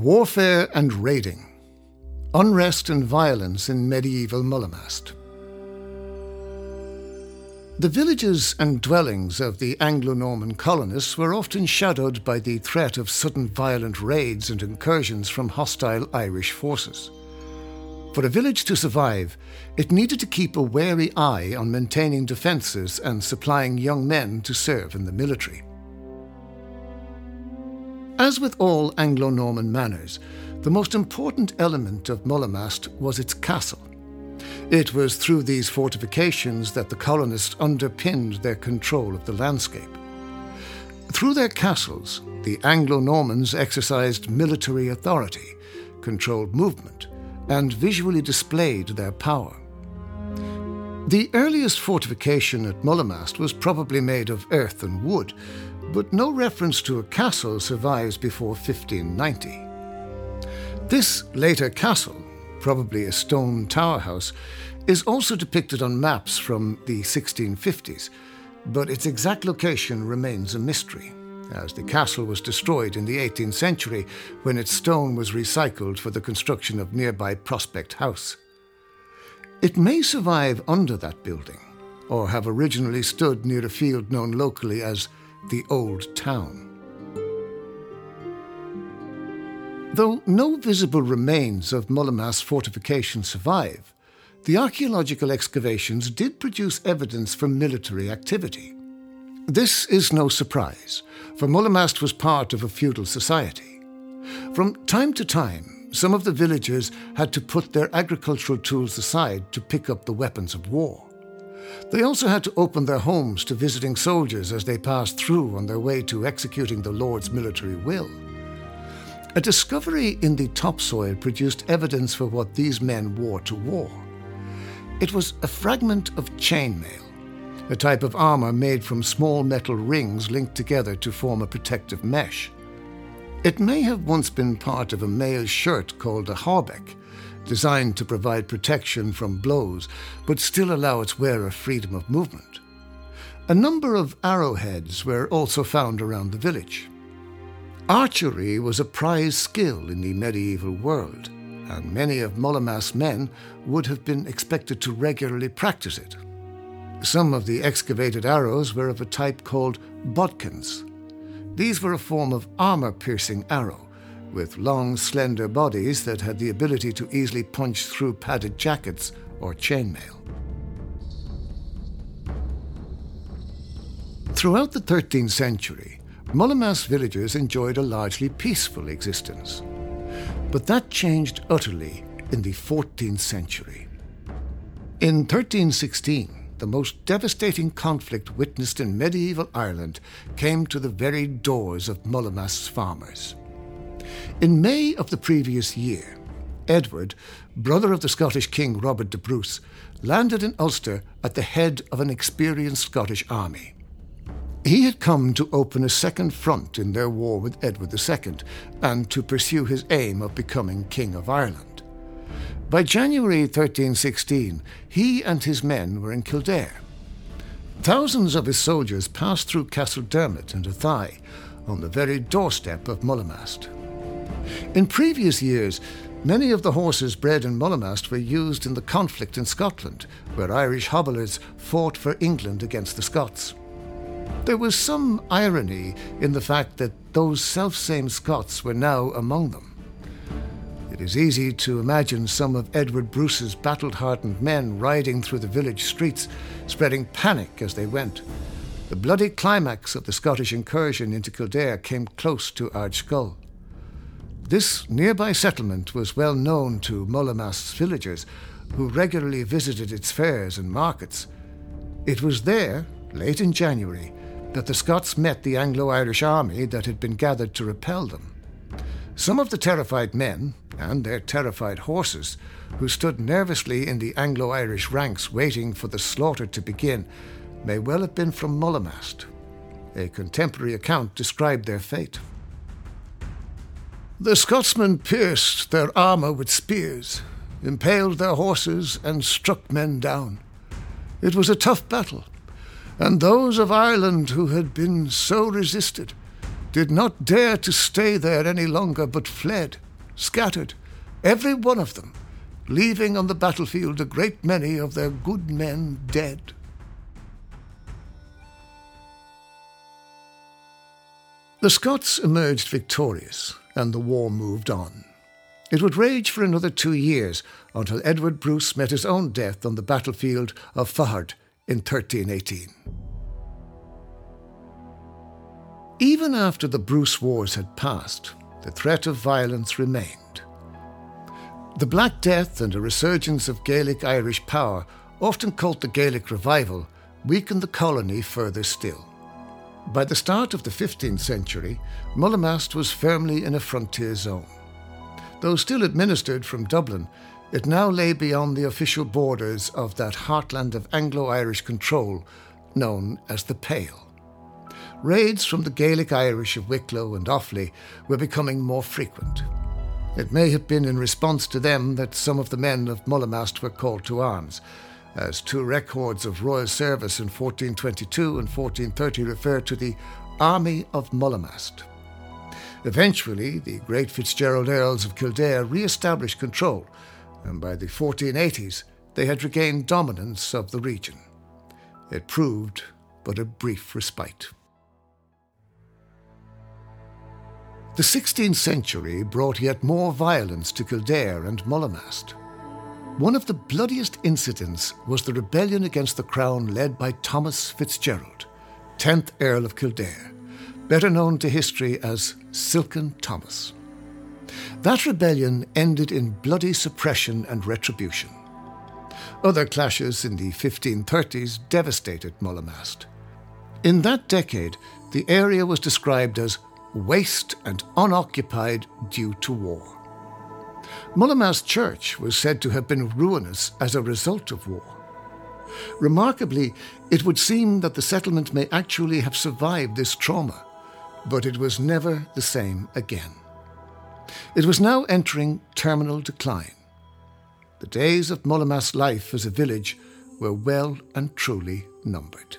Warfare and raiding. Unrest and violence in medieval Mullamast. The villages and dwellings of the Anglo Norman colonists were often shadowed by the threat of sudden violent raids and incursions from hostile Irish forces. For a village to survive, it needed to keep a wary eye on maintaining defences and supplying young men to serve in the military. As with all Anglo Norman manors, the most important element of Mullamast was its castle. It was through these fortifications that the colonists underpinned their control of the landscape. Through their castles, the Anglo Normans exercised military authority, controlled movement, and visually displayed their power. The earliest fortification at Mullamast was probably made of earth and wood, but no reference to a castle survives before 1590. This later castle, probably a stone tower house, is also depicted on maps from the 1650s, but its exact location remains a mystery, as the castle was destroyed in the 18th century when its stone was recycled for the construction of nearby Prospect House. It may survive under that building, or have originally stood near a field known locally as the Old Town. Though no visible remains of Mullamast fortification survive, the archaeological excavations did produce evidence for military activity. This is no surprise, for Mullamast was part of a feudal society. From time to time, some of the villagers had to put their agricultural tools aside to pick up the weapons of war. They also had to open their homes to visiting soldiers as they passed through on their way to executing the Lord's military will. A discovery in the topsoil produced evidence for what these men wore to war. It was a fragment of chainmail, a type of armor made from small metal rings linked together to form a protective mesh. It may have once been part of a mail shirt called a hauberk, designed to provide protection from blows, but still allow its wearer freedom of movement. A number of arrowheads were also found around the village. Archery was a prized skill in the medieval world, and many of Mullamast's men would have been expected to regularly practice it. Some of the excavated arrows were of a type called bodkins. These were a form of armor piercing arrow with long, slender bodies that had the ability to easily punch through padded jackets or chainmail. Throughout the 13th century, Mullamast villagers enjoyed a largely peaceful existence. But that changed utterly in the 14th century. In 1316, the most devastating conflict witnessed in medieval Ireland came to the very doors of Mullamast's farmers. In May of the previous year, Edward, brother of the Scottish King Robert de Bruce, landed in Ulster at the head of an experienced Scottish army. He had come to open a second front in their war with Edward II and to pursue his aim of becoming King of Ireland. By January 1316, he and his men were in Kildare. Thousands of his soldiers passed through Castledermot and Athy on the very doorstep of Mullamast. In previous years, many of the horses bred in Mullamast were used in the conflict in Scotland, where Irish hobblers fought for England against the Scots. There was some irony in the fact that those selfsame Scots were now among them. It is easy to imagine some of Edward Bruce's battle hardened men riding through the village streets, spreading panic as they went. The bloody climax of the Scottish incursion into Kildare came close to Ardscull. This nearby settlement was well known to Mullamast's villagers, who regularly visited its fairs and markets. It was there, late in January, that the Scots met the Anglo Irish army that had been gathered to repel them. Some of the terrified men, and their terrified horses, who stood nervously in the Anglo Irish ranks waiting for the slaughter to begin, may well have been from Mullamast. A contemporary account described their fate. The Scotsmen pierced their armour with spears, impaled their horses, and struck men down. It was a tough battle, and those of Ireland who had been so resisted did not dare to stay there any longer but fled, scattered, every one of them, leaving on the battlefield a great many of their good men dead. The Scots emerged victorious, and the war moved on. It would rage for another two years until Edward Bruce met his own death on the battlefield of Faughart in 1318. Even after the Bruce Wars had passed, the threat of violence remained. The Black Death and a resurgence of Gaelic Irish power, often called the Gaelic Revival, weakened the colony further still. By the start of the 15th century, Mullamast was firmly in a frontier zone. Though still administered from Dublin, it now lay beyond the official borders of that heartland of Anglo Irish control known as the Pale. Raids from the Gaelic Irish of Wicklow and Offaly were becoming more frequent. It may have been in response to them that some of the men of Mullamast were called to arms, as two records of royal service in 1422 and 1430 refer to the Army of Mullamast. Eventually, the great Fitzgerald Earls of Kildare re established control, and by the 1480s they had regained dominance of the region. It proved but a brief respite. The 16th century brought yet more violence to Kildare and Mullamast. One of the bloodiest incidents was the rebellion against the crown led by Thomas Fitzgerald, 10th Earl of Kildare, better known to history as Silken Thomas. That rebellion ended in bloody suppression and retribution. Other clashes in the 1530s devastated Mullamast. In that decade, the area was described as waste and unoccupied due to war. Mullamast Church was said to have been ruinous as a result of war. Remarkably, it would seem that the settlement may actually have survived this trauma, but it was never the same again. It was now entering terminal decline. The days of Mullamast's life as a village were well and truly numbered.